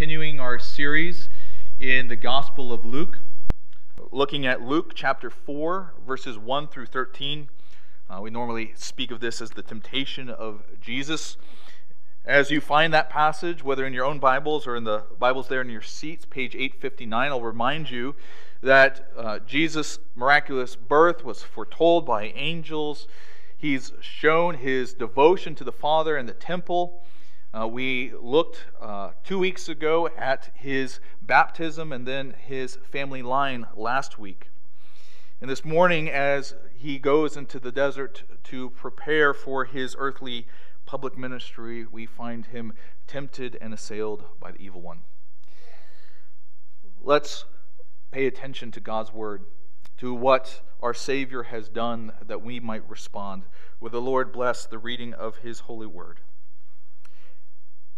continuing our series in the Gospel of Luke, looking at Luke chapter 4, verses 1 through 13. Uh, we normally speak of this as the temptation of Jesus. As you find that passage, whether in your own Bibles or in the Bibles there in your seats, page 859, I'll remind you that uh, Jesus' miraculous birth was foretold by angels. He's shown his devotion to the Father in the temple. Uh, we looked uh, two weeks ago at his baptism and then his family line last week. And this morning, as he goes into the desert to prepare for his earthly public ministry, we find him tempted and assailed by the evil one. Let's pay attention to God's word, to what our Savior has done that we might respond. Will the Lord bless the reading of his holy word?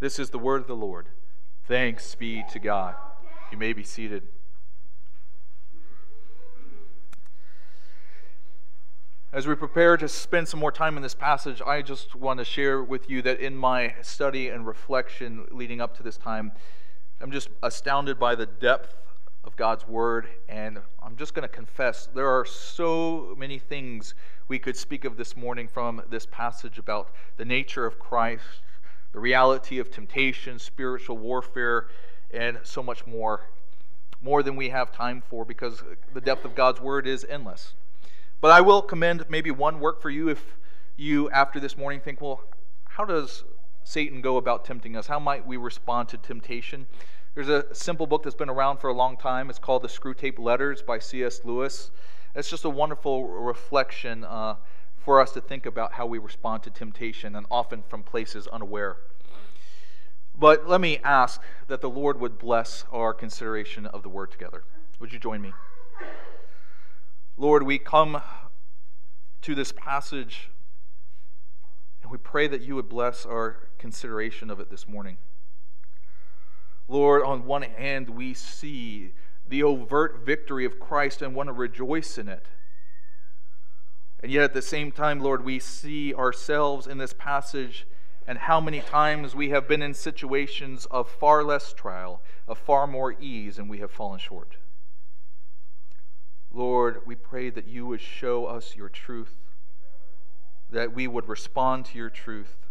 This is the word of the Lord. Thanks be to God. You may be seated. As we prepare to spend some more time in this passage, I just want to share with you that in my study and reflection leading up to this time, I'm just astounded by the depth of God's Word. And I'm just going to confess there are so many things we could speak of this morning from this passage about the nature of Christ, the reality of temptation, spiritual warfare, and so much more. More than we have time for because the depth of God's word is endless. But I will commend maybe one work for you if you, after this morning, think, well, how does Satan go about tempting us? How might we respond to temptation? There's a simple book that's been around for a long time. It's called The Screwtape Letters by C.S. Lewis. It's just a wonderful reflection uh, for us to think about how we respond to temptation, and often from places unaware. But let me ask that the Lord would bless our consideration of the word together. Would you join me? Lord, we come to this passage and we pray that you would bless our consideration of it this morning. Lord, on one hand, we see the overt victory of Christ and want to rejoice in it. And yet at the same time, Lord, we see ourselves in this passage and how many times we have been in situations of far less trial, of far more ease, and we have fallen short. Lord, we pray that you would show us your truth, that we would respond to your truth,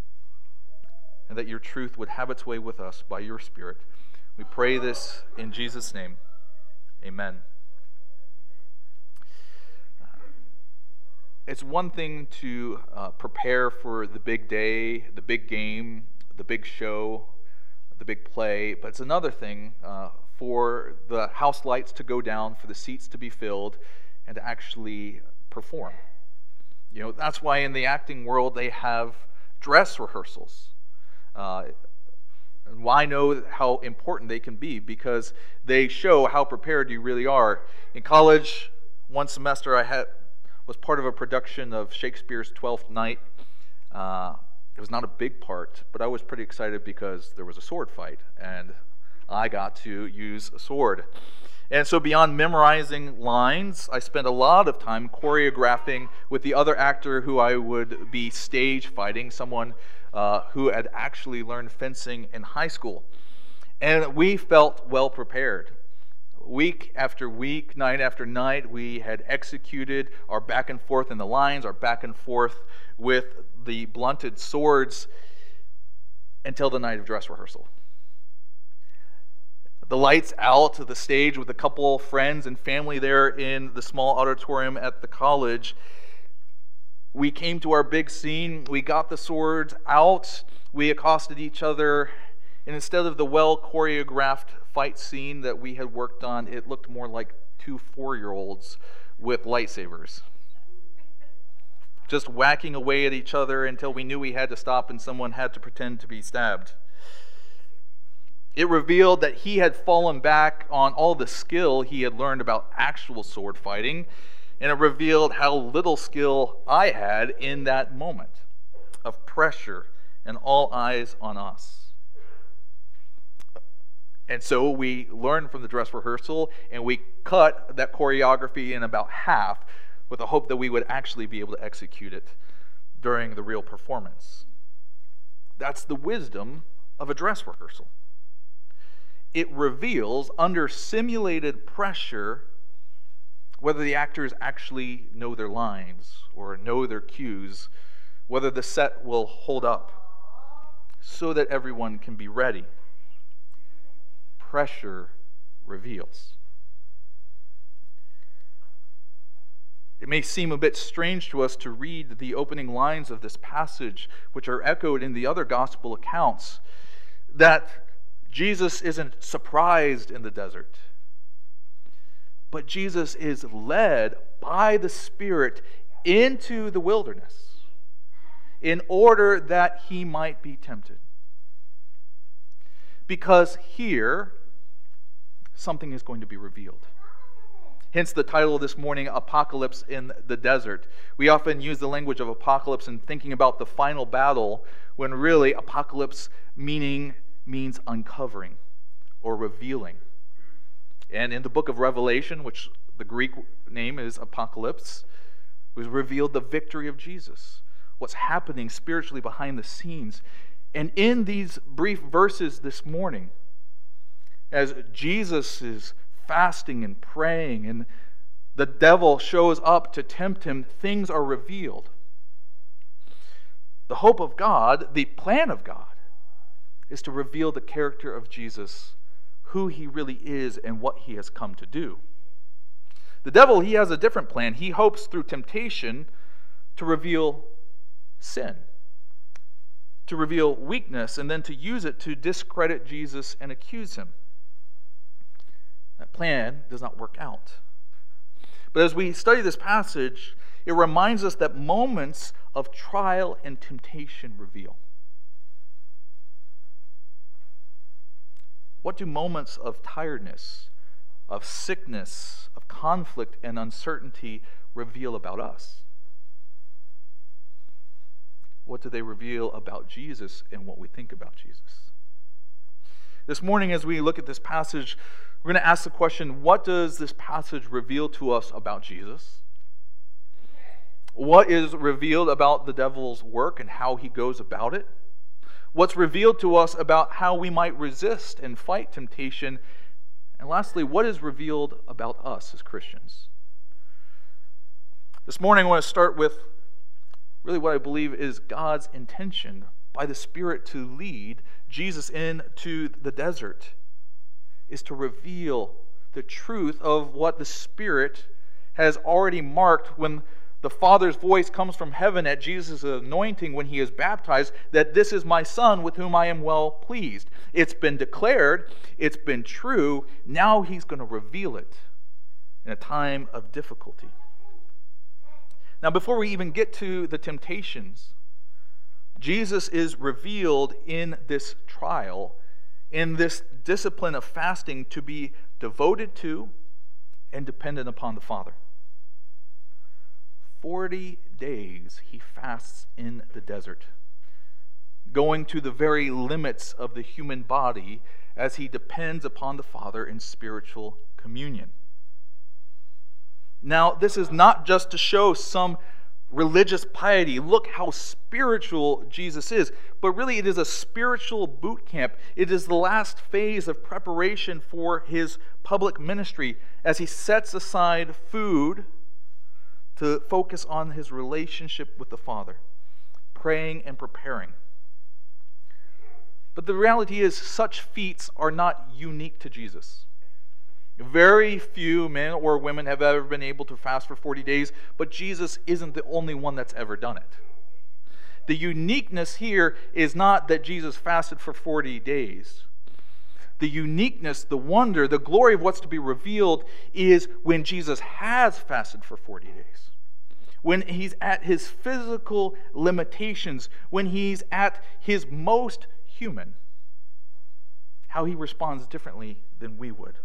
and that your truth would have its way with us by your Spirit. We pray this in Jesus' name. Amen. It's one thing to uh, prepare for the big day, the big game, the big show, the big play, but it's another thing uh, for the house lights to go down, for the seats to be filled, and to actually perform. You know, that's why in the acting world they have dress rehearsals. Uh, and why know how important they can be? Because they show how prepared you really are. In college, one semester I had was part of a production of Shakespeare's Twelfth Night. Uh, it was not a big part, but I was pretty excited because there was a sword fight, and I got to use a sword. And so, beyond memorizing lines, I spent a lot of time choreographing with the other actor who I would be stage fighting, someone uh, who had actually learned fencing in high school. And we felt well prepared. Week after week, night after night, we had executed our back and forth in the lines, our back and forth with the blunted swords until the night of dress rehearsal the lights out to the stage with a couple friends and family there in the small auditorium at the college. We came to our big scene. We got the swords out. We accosted each other. And instead of the well choreographed fight scene that we had worked on, it looked more like two four year olds with lightsabers. Just whacking away at each other until we knew we had to stop and someone had to pretend to be stabbed. It revealed that he had fallen back on all the skill he had learned about actual sword fighting, and it revealed how little skill I had in that moment of pressure and all eyes on us. And so we learned from the dress rehearsal and we cut that choreography in about half with the hope that we would actually be able to execute it during the real performance. That's the wisdom of a dress rehearsal it reveals under simulated pressure whether the actors actually know their lines or know their cues, whether the set will hold up so that everyone can be ready. Pressure reveals. It may seem a bit strange to us to read the opening lines of this passage, which are echoed in the other gospel accounts, that Jesus isn't surprised in the desert, but Jesus is led by the Spirit into the wilderness in order that he might be tempted. Because here, something is going to be revealed. Hence the title of this morning, Apocalypse in the Desert. We often use the language of apocalypse in thinking about the final battle, when really apocalypse meaning means uncovering or revealing. And in the book of Revelation, which the Greek name is Apocalypse, was revealed the victory of Jesus, what's happening spiritually behind the scenes. And in these brief verses this morning, as Jesus is fasting and praying, and the devil shows up to tempt him, things are revealed. The hope of God, the plan of God, is to reveal the character of Jesus, who he really is, and what he has come to do. The devil, he has a different plan. He hopes through temptation to reveal sin, to reveal weakness, and then to use it to discredit Jesus and accuse him. That plan does not work out. But as we study this passage, it reminds us that moments of trial and temptation reveal. What do moments of tiredness, of sickness, of conflict and uncertainty reveal about us? What do they reveal about Jesus and what we think about Jesus? This morning, as we look at this passage, we're going to ask the question what does this passage reveal to us about Jesus? What is revealed about the devil's work and how he goes about it? what's revealed to us about how we might resist and fight temptation. And lastly, what is revealed about us as Christians? This morning, I want to start with really what I believe is God's intention by the Spirit to lead Jesus into the desert, is to reveal the truth of what the Spirit has already marked when the Father's voice comes from heaven at Jesus' anointing when he is baptized that this is my Son with whom I am well pleased. It's been declared, it's been true. Now he's going to reveal it in a time of difficulty. Now, before we even get to the temptations, Jesus is revealed in this trial, in this discipline of fasting, to be devoted to and dependent upon the Father. 40 days he fasts in the desert, going to the very limits of the human body as he depends upon the Father in spiritual communion. Now, this is not just to show some religious piety. Look how spiritual Jesus is. But really, it is a spiritual boot camp. It is the last phase of preparation for his public ministry as he sets aside food to focus on his relationship with the Father, praying and preparing. But the reality is, such feats are not unique to Jesus. Very few men or women have ever been able to fast for 40 days, but Jesus isn't the only one that's ever done it. The uniqueness here is not that Jesus fasted for 40 days. The uniqueness, the wonder, the glory of what's to be revealed is when Jesus has fasted for 40 days. When he's at his physical limitations, when he's at his most human, how he responds differently than we would.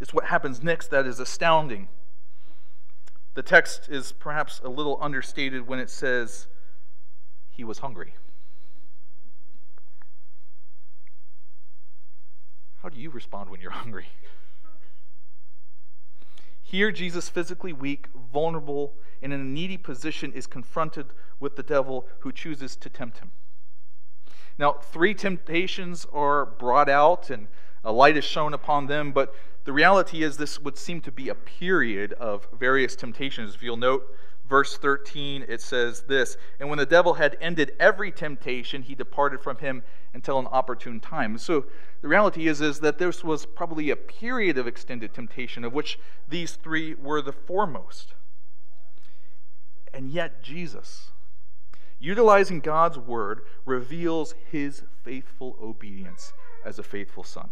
It's what happens next that is astounding. The text is perhaps a little understated when it says he was hungry. How do you respond when you're hungry? Here, Jesus, physically weak, vulnerable, and in a needy position, is confronted with the devil who chooses to tempt him. Now, three temptations are brought out, and a light is shown upon them, but the reality is this would seem to be a period of various temptations. If you'll note, verse 13, it says this And when the devil had ended every temptation, he departed from him until an opportune time. So the reality is, is that this was probably a period of extended temptation, of which these three were the foremost. And yet, Jesus, utilizing God's word, reveals his faithful obedience as a faithful son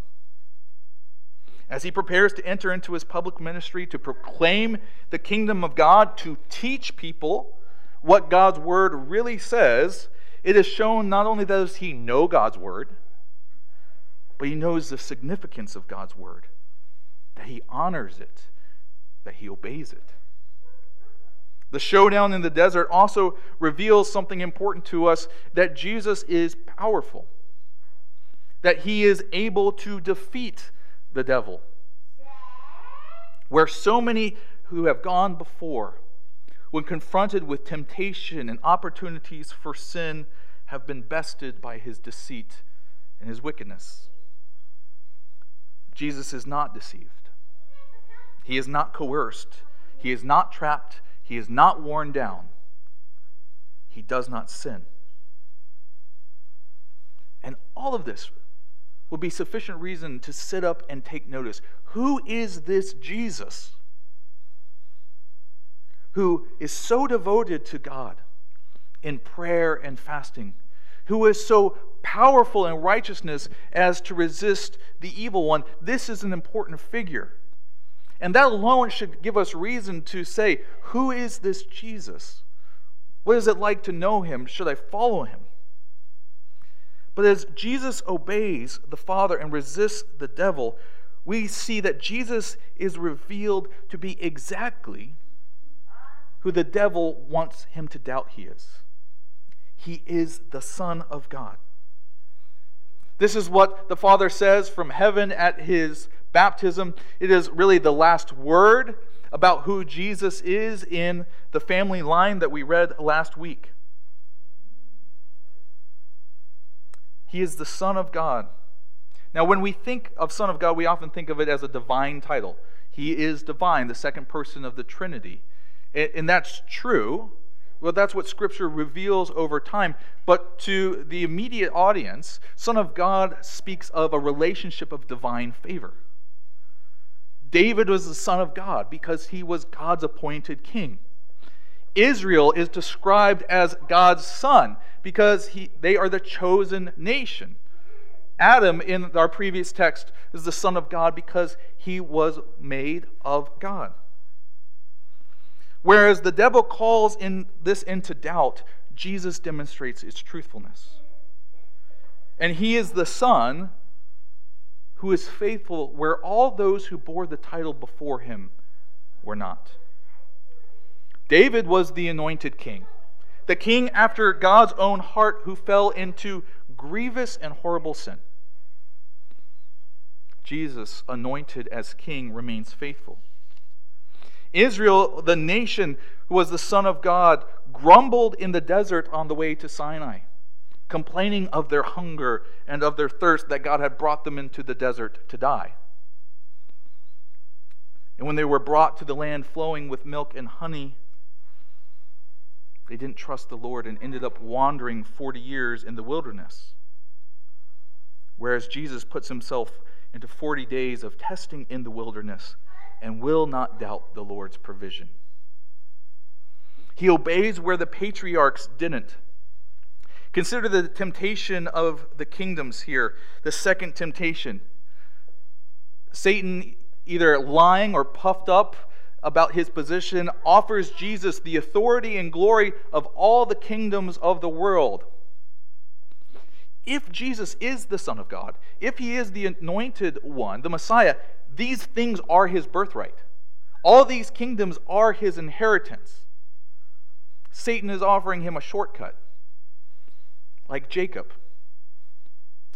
as he prepares to enter into his public ministry to proclaim the kingdom of God, to teach people what God's word really says, it is shown not only does he know God's word, but he knows the significance of God's word, that he honors it, that he obeys it. The showdown in the desert also reveals something important to us that Jesus is powerful, that he is able to defeat the devil. Where so many who have gone before, when confronted with temptation and opportunities for sin, have been bested by his deceit and his wickedness. Jesus is not deceived. He is not coerced. He is not trapped. He is not worn down. He does not sin. And all of this would be sufficient reason to sit up and take notice. Who is this Jesus who is so devoted to God in prayer and fasting, who is so powerful in righteousness as to resist the evil one? This is an important figure. And that alone should give us reason to say, Who is this Jesus? What is it like to know him? Should I follow him? But as Jesus obeys the Father and resists the devil, we see that Jesus is revealed to be exactly who the devil wants him to doubt he is. He is the Son of God. This is what the Father says from heaven at his baptism. It is really the last word about who Jesus is in the family line that we read last week. He is the Son of God. Now, when we think of Son of God, we often think of it as a divine title. He is divine, the second person of the Trinity. And that's true. Well, that's what Scripture reveals over time. But to the immediate audience, Son of God speaks of a relationship of divine favor. David was the Son of God because he was God's appointed king. Israel is described as God's son because he, they are the chosen nation. Adam, in our previous text, is the Son of God because he was made of God. Whereas the devil calls in this into doubt, Jesus demonstrates its truthfulness. And he is the Son who is faithful where all those who bore the title before him were not. David was the anointed king, the king after God's own heart who fell into grievous and horrible sin. Jesus, anointed as king, remains faithful. Israel, the nation who was the Son of God, grumbled in the desert on the way to Sinai, complaining of their hunger and of their thirst that God had brought them into the desert to die. And when they were brought to the land flowing with milk and honey, they didn't trust the Lord and ended up wandering 40 years in the wilderness. Whereas Jesus puts himself into 40 days of testing in the wilderness and will not doubt the Lord's provision. He obeys where the patriarchs didn't. Consider the temptation of the kingdoms here, the second temptation. Satan, either lying or puffed up about his position, offers Jesus the authority and glory of all the kingdoms of the world. If Jesus is the Son of God, if he is the anointed one, the Messiah, these things are his birthright. All these kingdoms are his inheritance. Satan is offering him a shortcut, like Jacob,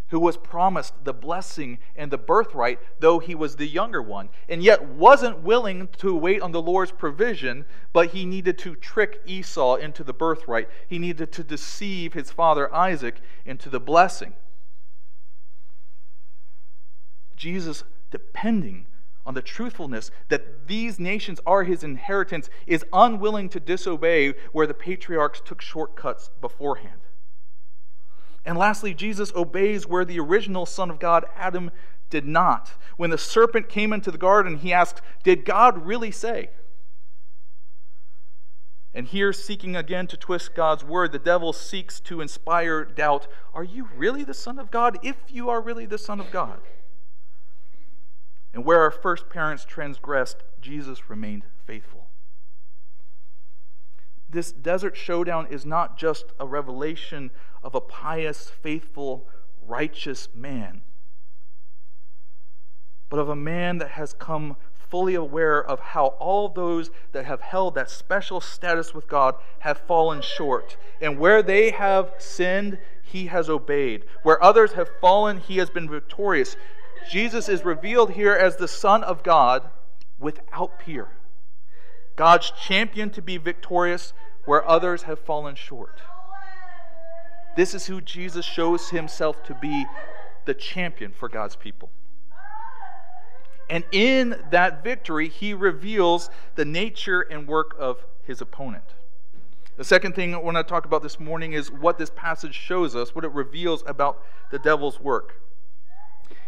who was promised the blessing and the birthright, though he was the younger one, and yet wasn't willing to wait on the Lord's provision, but he needed to trick Esau into the birthright. He needed to deceive his father Isaac into the blessing. Jesus depending on the truthfulness that these nations are his inheritance, is unwilling to disobey where the patriarchs took shortcuts beforehand. And lastly, Jesus obeys where the original Son of God, Adam, did not. When the serpent came into the garden, he asked, Did God really say? And here, seeking again to twist God's word, the devil seeks to inspire doubt. Are you really the Son of God? If you are really the Son of God. And where our first parents transgressed, Jesus remained faithful. This desert showdown is not just a revelation of a pious, faithful, righteous man, but of a man that has come fully aware of how all those that have held that special status with God have fallen short. And where they have sinned, he has obeyed. Where others have fallen, he has been victorious. Jesus is revealed here as the Son of God without peer. God's champion to be victorious where others have fallen short. This is who Jesus shows himself to be the champion for God's people. And in that victory, he reveals the nature and work of his opponent. The second thing I want to talk about this morning is what this passage shows us, what it reveals about the devil's work.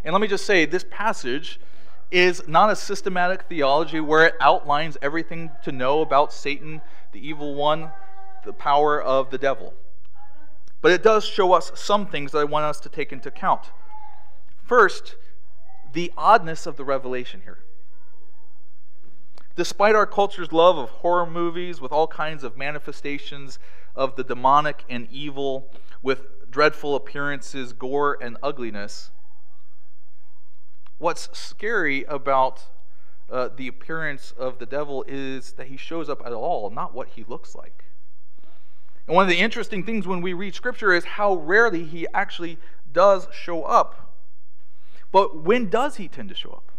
And let me just say, this passage is not a systematic theology where it outlines everything to know about Satan, the evil one, the power of the devil. But it does show us some things that I want us to take into account. First, the oddness of the revelation here. Despite our culture's love of horror movies with all kinds of manifestations of the demonic and evil, with dreadful appearances, gore, and ugliness, What's scary about uh, the appearance of the devil is that he shows up at all, not what he looks like. And one of the interesting things when we read Scripture is how rarely he actually does show up. But when does he tend to show up?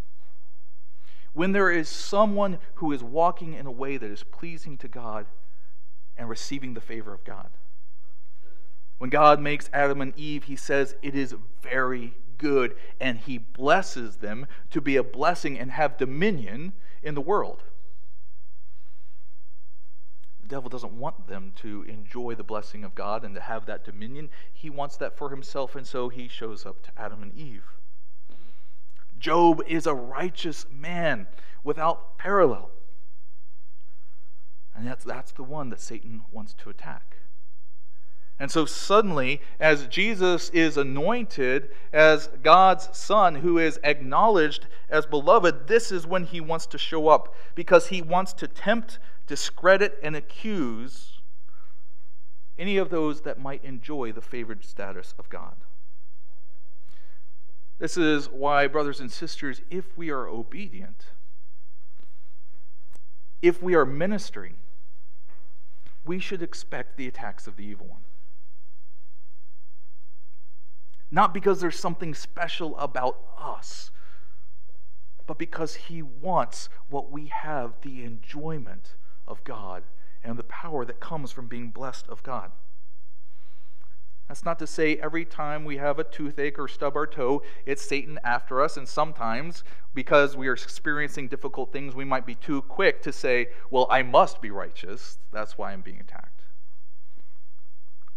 When there is someone who is walking in a way that is pleasing to God and receiving the favor of God. When God makes Adam and Eve, he says, It is very good, and he blesses them to be a blessing and have dominion in the world. The devil doesn't want them to enjoy the blessing of God and to have that dominion. He wants that for himself, and so he shows up to Adam and Eve. Job is a righteous man without parallel. And that's, that's the one that Satan wants to attack. And so suddenly, as Jesus is anointed as God's Son, who is acknowledged as beloved, this is when he wants to show up because he wants to tempt, discredit, and accuse any of those that might enjoy the favored status of God. This is why, brothers and sisters, if we are obedient, if we are ministering, we should expect the attacks of the evil one. Not because there's something special about us, but because he wants what we have the enjoyment of God and the power that comes from being blessed of God. That's not to say every time we have a toothache or stub our toe, it's Satan after us. And sometimes, because we are experiencing difficult things, we might be too quick to say, Well, I must be righteous. That's why I'm being attacked.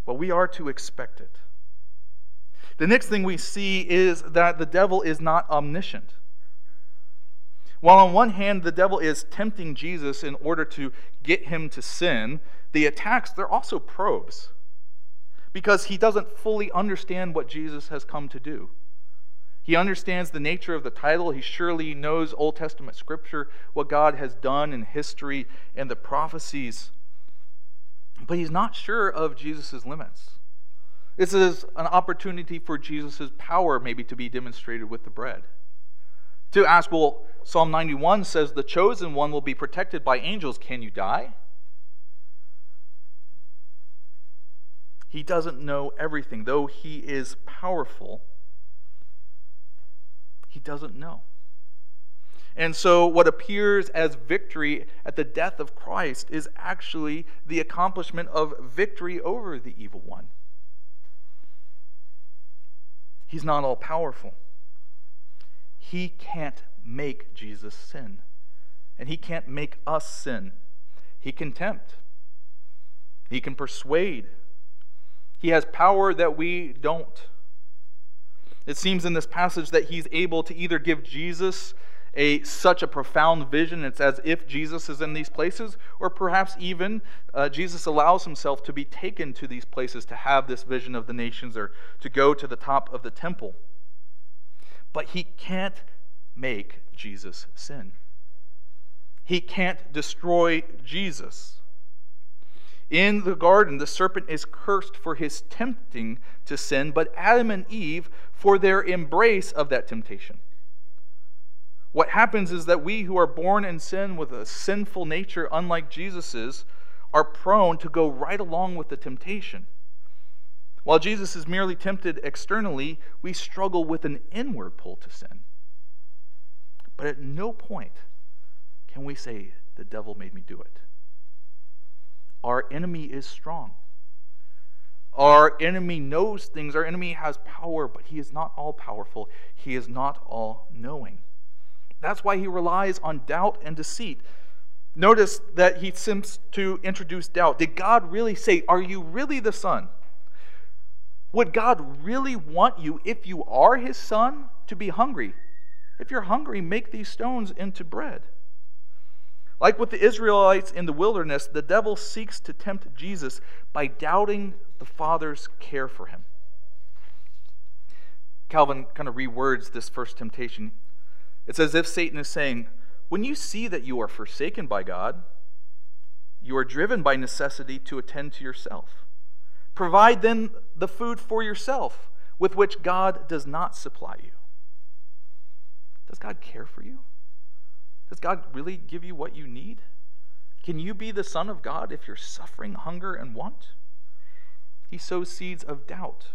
But we are to expect it. The next thing we see is that the devil is not omniscient. While on one hand, the devil is tempting Jesus in order to get him to sin, the attacks, they're also probes because he doesn't fully understand what Jesus has come to do. He understands the nature of the title. He surely knows Old Testament scripture, what God has done in history and the prophecies. But he's not sure of Jesus' limits. This is an opportunity for Jesus' power maybe to be demonstrated with the bread. To ask, well, Psalm 91 says the chosen one will be protected by angels. Can you die? He doesn't know everything. Though he is powerful, he doesn't know. And so, what appears as victory at the death of Christ is actually the accomplishment of victory over the evil one. He's not all powerful. He can't make Jesus sin, and he can't make us sin. He can tempt, he can persuade, he has power that we don't. It seems in this passage that he's able to either give Jesus a such a profound vision. It's as if jesus is in these places or perhaps even uh, jesus allows himself to be taken to these places to have this vision of the nations or to go to the top of the temple. But he can't make jesus sin. He can't destroy jesus. In the garden, the serpent is cursed for his tempting to sin, but Adam and Eve for their embrace of that temptation. What happens is that we who are born in sin with a sinful nature, unlike Jesus's, are prone to go right along with the temptation. While Jesus is merely tempted externally, we struggle with an inward pull to sin. But at no point can we say, The devil made me do it. Our enemy is strong. Our enemy knows things. Our enemy has power, but he is not all powerful. He is not all knowing. That's why he relies on doubt and deceit. Notice that he seems to introduce doubt. Did God really say, Are you really the Son? Would God really want you, if you are his son, to be hungry? If you're hungry, make these stones into bread. Like with the Israelites in the wilderness, the devil seeks to tempt Jesus by doubting the Father's care for him. Calvin kind of rewords this first temptation. It's as if Satan is saying, When you see that you are forsaken by God, you are driven by necessity to attend to yourself. Provide then the food for yourself with which God does not supply you. Does God care for you? Does God really give you what you need? Can you be the Son of God if you're suffering hunger and want? He sows seeds of doubt.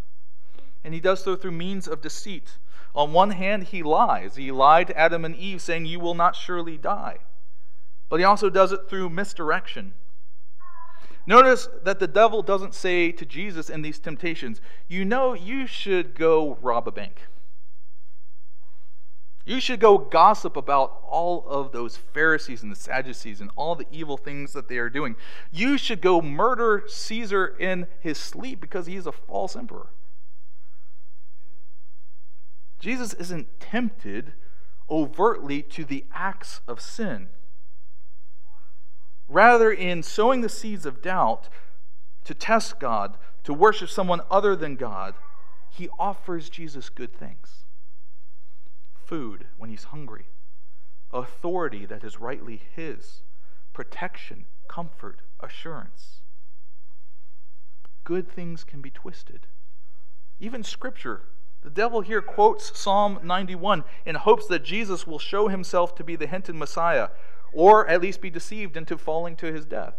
And he does so through means of deceit. On one hand, he lies. He lied to Adam and Eve, saying, You will not surely die. But he also does it through misdirection. Notice that the devil doesn't say to Jesus in these temptations, You know, you should go rob a bank. You should go gossip about all of those Pharisees and the Sadducees and all the evil things that they are doing. You should go murder Caesar in his sleep because he is a false emperor. Jesus isn't tempted overtly to the acts of sin. Rather, in sowing the seeds of doubt to test God, to worship someone other than God, he offers Jesus good things food when he's hungry, authority that is rightly his, protection, comfort, assurance. Good things can be twisted. Even Scripture, the devil here quotes Psalm 91 in hopes that Jesus will show himself to be the hinted Messiah, or at least be deceived into falling to his death.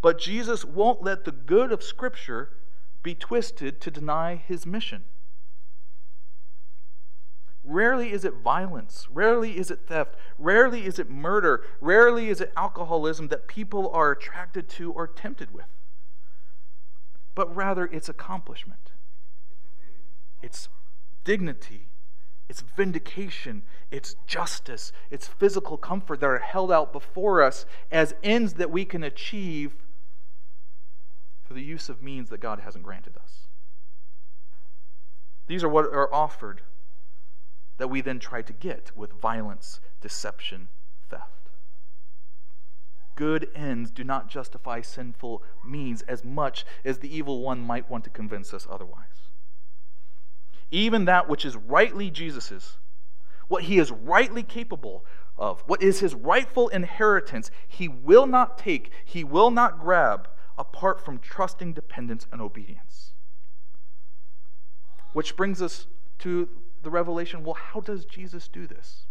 But Jesus won't let the good of Scripture be twisted to deny his mission. Rarely is it violence. Rarely is it theft. Rarely is it murder. Rarely is it alcoholism that people are attracted to or tempted with. But rather, it's accomplishment, it's dignity, it's vindication, it's justice, it's physical comfort that are held out before us as ends that we can achieve for the use of means that God hasn't granted us. These are what are offered that we then try to get with violence, deception, theft. Good ends do not justify sinful means as much as the evil one might want to convince us otherwise. Even that which is rightly Jesus's, what he is rightly capable of, what is his rightful inheritance, he will not take, he will not grab apart from trusting dependence and obedience. Which brings us to the revelation well, how does Jesus do this?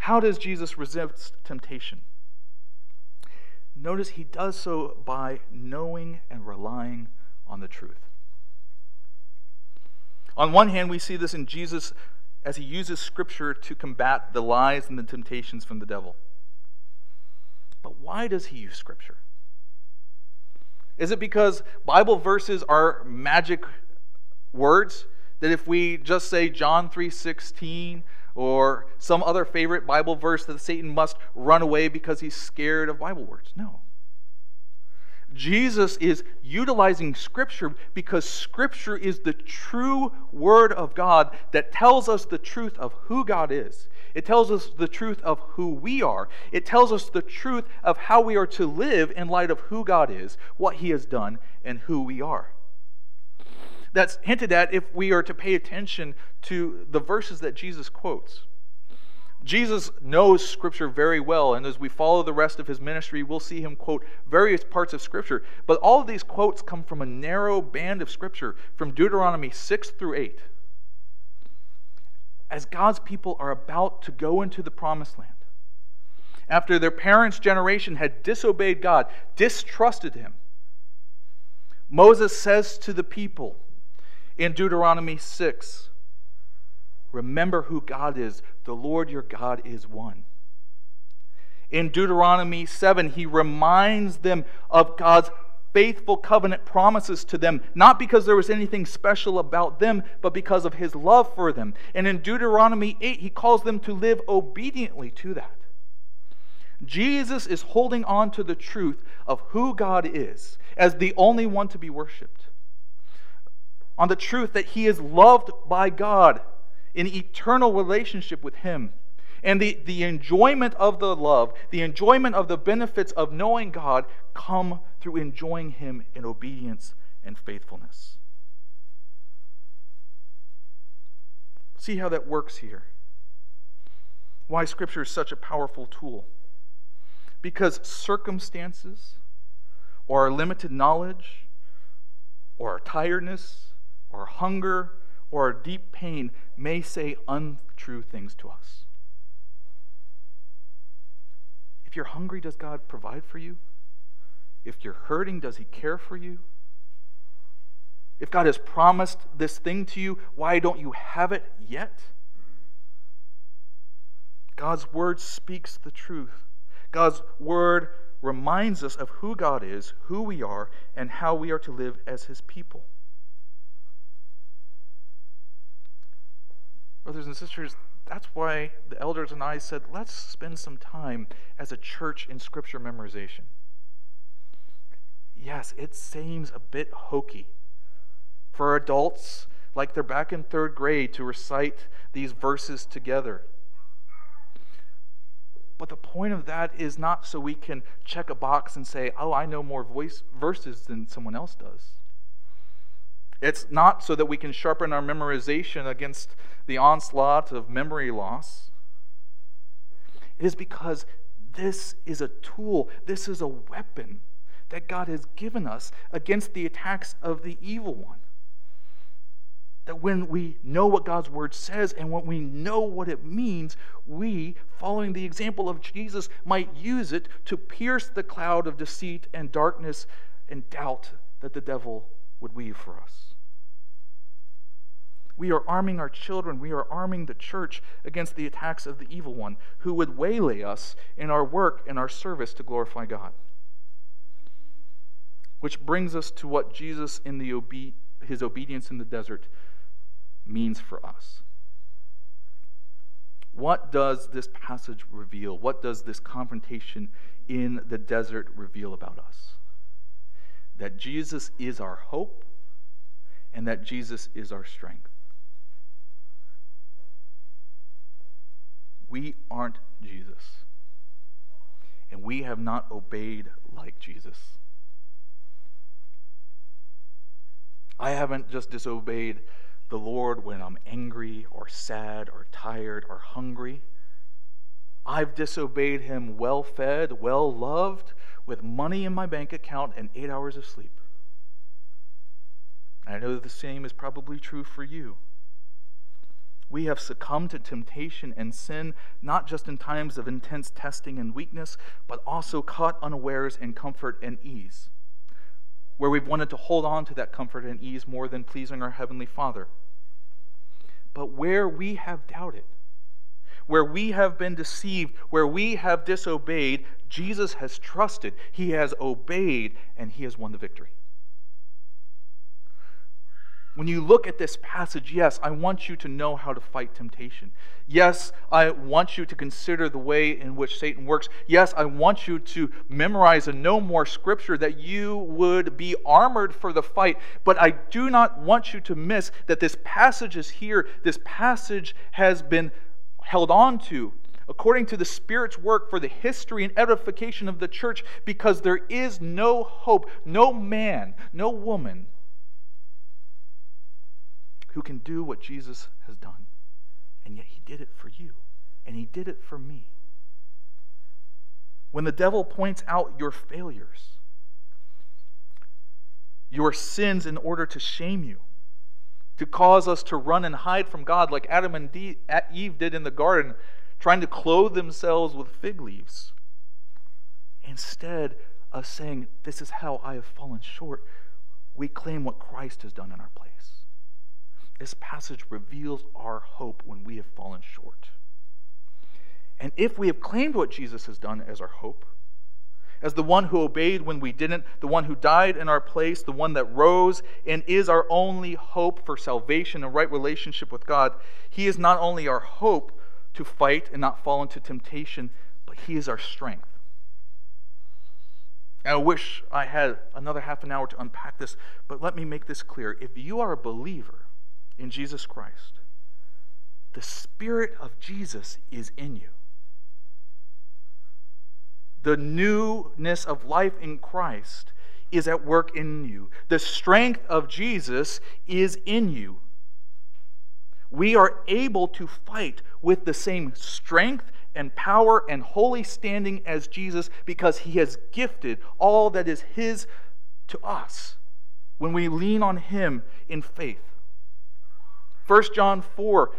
How does Jesus resist temptation? Notice he does so by knowing and relying on the truth. On one hand, we see this in Jesus as he uses Scripture to combat the lies and the temptations from the devil. But why does he use Scripture? Is it because Bible verses are magic words? that if we just say John 3:16 or some other favorite Bible verse that Satan must run away because he's scared of Bible words. No. Jesus is utilizing Scripture because Scripture is the true Word of God that tells us the truth of who God is. It tells us the truth of who we are. It tells us the truth of how we are to live in light of who God is, what He has done, and who we are that's hinted at if we are to pay attention to the verses that Jesus quotes. Jesus knows Scripture very well, and as we follow the rest of his ministry, we'll see him quote various parts of Scripture. But all of these quotes come from a narrow band of Scripture, from Deuteronomy 6 through 8. As God's people are about to go into the promised land, after their parents' generation had disobeyed God, distrusted him, Moses says to the people, in Deuteronomy 6. Remember who God is. The Lord your God is one. In Deuteronomy 7, he reminds them of God's faithful covenant promises to them, not because there was anything special about them, but because of his love for them. And in Deuteronomy 8, he calls them to live obediently to that. Jesus is holding on to the truth of who God is as the only one to be worshiped on the truth that he is loved by God in eternal relationship with him. And the, the enjoyment of the love, the enjoyment of the benefits of knowing God come through enjoying him in obedience and faithfulness. See how that works here. Why Scripture is such a powerful tool. Because circumstances, or our limited knowledge, or our tiredness, or hunger or our deep pain may say untrue things to us. If you're hungry, does God provide for you? If you're hurting, does He care for you? If God has promised this thing to you, why don't you have it yet? God's word speaks the truth. God's word reminds us of who God is, who we are, and how we are to live as His people. Brothers and sisters, that's why the elders and I said, let's spend some time as a church in scripture memorization. Yes, it seems a bit hokey for adults, like they're back in third grade, to recite these verses together. But the point of that is not so we can check a box and say, oh, I know more voice verses than someone else does. It's not so that we can sharpen our memorization against the onslaught of memory loss. It is because this is a tool, this is a weapon that God has given us against the attacks of the evil one. That when we know what God's word says and when we know what it means, we, following the example of Jesus, might use it to pierce the cloud of deceit and darkness and doubt that the devil would weave for us. We are arming our children. We are arming the church against the attacks of the evil one who would waylay us in our work and our service to glorify God. Which brings us to what Jesus in the obe- his obedience in the desert means for us. What does this passage reveal? What does this confrontation in the desert reveal about us? That Jesus is our hope and that Jesus is our strength. We aren't Jesus. And we have not obeyed like Jesus. I haven't just disobeyed the Lord when I'm angry or sad or tired or hungry. I've disobeyed Him well fed, well loved, with money in my bank account and eight hours of sleep. I know the same is probably true for you. We have succumbed to temptation and sin, not just in times of intense testing and weakness, but also caught unawares in comfort and ease, where we've wanted to hold on to that comfort and ease more than pleasing our Heavenly Father. But where we have doubted, where we have been deceived, where we have disobeyed, Jesus has trusted, He has obeyed, and He has won the victory. When you look at this passage, yes, I want you to know how to fight temptation. Yes, I want you to consider the way in which Satan works. Yes, I want you to memorize and know more scripture that you would be armored for the fight. But I do not want you to miss that this passage is here. This passage has been held on to according to the Spirit's work for the history and edification of the church because there is no hope, no man, no woman who can do what Jesus has done. And yet he did it for you, and he did it for me. When the devil points out your failures, your sins in order to shame you, to cause us to run and hide from God like Adam and Eve did in the garden, trying to clothe themselves with fig leaves. Instead of saying, This is how I have fallen short, we claim what Christ has done in our place. This passage reveals our hope when we have fallen short. And if we have claimed what Jesus has done as our hope, as the one who obeyed when we didn't, the one who died in our place, the one that rose and is our only hope for salvation and right relationship with God, He is not only our hope to fight and not fall into temptation, but He is our strength. And I wish I had another half an hour to unpack this, but let me make this clear. If you are a believer, in Jesus Christ, the Spirit of Jesus is in you. The newness of life in Christ is at work in you. The strength of Jesus is in you. We are able to fight with the same strength and power and holy standing as Jesus because he has gifted all that is his to us when we lean on him in faith. 1 John 4,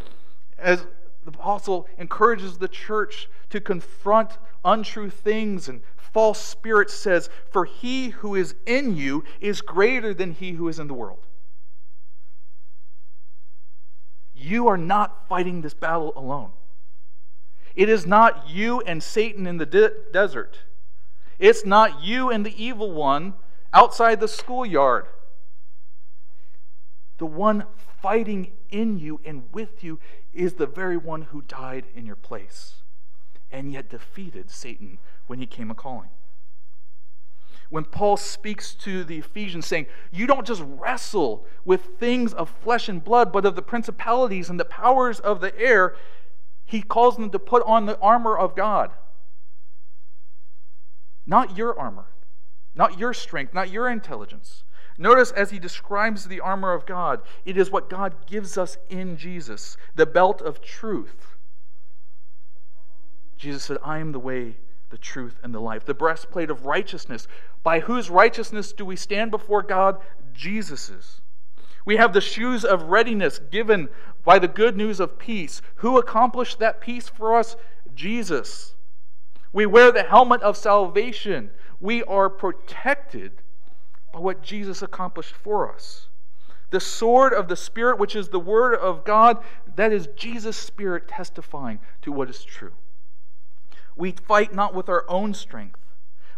as the apostle encourages the church to confront untrue things and false spirits, says, For he who is in you is greater than he who is in the world. You are not fighting this battle alone. It is not you and Satan in the de- desert. It's not you and the evil one outside the schoolyard. The one fighting in you and with you is the very one who died in your place and yet defeated Satan when he came a calling. When Paul speaks to the Ephesians, saying, You don't just wrestle with things of flesh and blood, but of the principalities and the powers of the air, he calls them to put on the armor of God. Not your armor, not your strength, not your intelligence, Notice as he describes the armor of God, it is what God gives us in Jesus the belt of truth. Jesus said, I am the way, the truth, and the life. The breastplate of righteousness. By whose righteousness do we stand before God? Jesus's. We have the shoes of readiness given by the good news of peace. Who accomplished that peace for us? Jesus. We wear the helmet of salvation. We are protected by what Jesus accomplished for us. The sword of the Spirit, which is the Word of God, that is Jesus' Spirit testifying to what is true. We fight not with our own strength,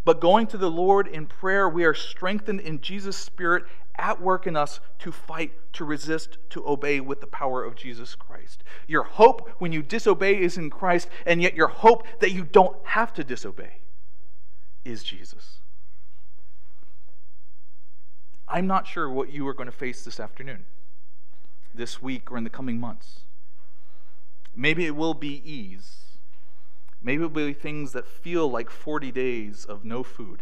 but going to the Lord in prayer, we are strengthened in Jesus' Spirit at work in us to fight, to resist, to obey with the power of Jesus Christ. Your hope when you disobey is in Christ, and yet your hope that you don't have to disobey is Jesus. I'm not sure what you are going to face this afternoon, this week, or in the coming months. Maybe it will be ease. Maybe it will be things that feel like 40 days of no food.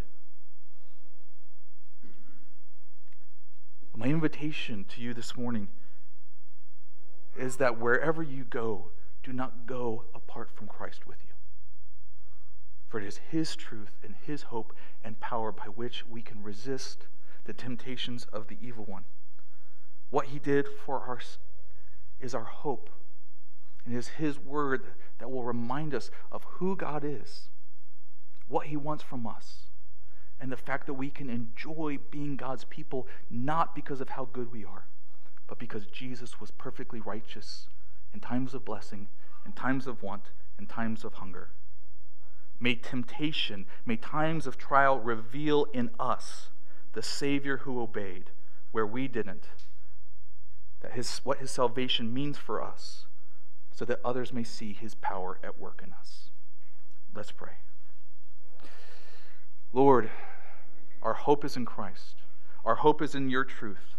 My invitation to you this morning is that wherever you go, do not go apart from Christ with you. For it is His truth and His hope and power by which we can resist the temptations of the evil one. What He did for us is our hope, and it is His word that will remind us of who God is, what He wants from us and the fact that we can enjoy being God's people not because of how good we are, but because Jesus was perfectly righteous in times of blessing, in times of want, in times of hunger. May temptation, may times of trial reveal in us the Savior who obeyed where we didn't, that his, what his salvation means for us, so that others may see his power at work in us. Let's pray. Lord, our hope is in Christ. Our hope is in your truth.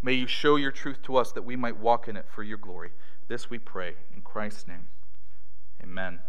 May you show your truth to us that we might walk in it for your glory. This we pray in Christ's name. Amen.